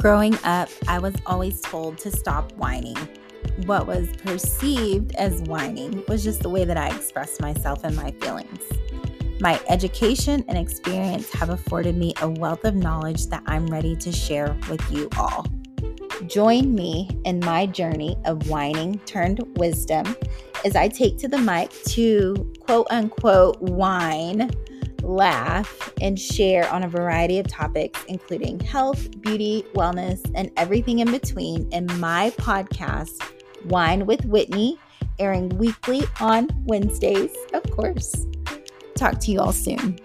Growing up, I was always told to stop whining. What was perceived as whining was just the way that I expressed myself and my feelings. My education and experience have afforded me a wealth of knowledge that I'm ready to share with you all. Join me in my journey of whining turned wisdom as I take to the mic to quote unquote whine laugh, and share on a variety of topics, including health, beauty, wellness, and everything in between in my podcast, Whine with Whitney, airing weekly on Wednesdays, of course. Talk to you all soon.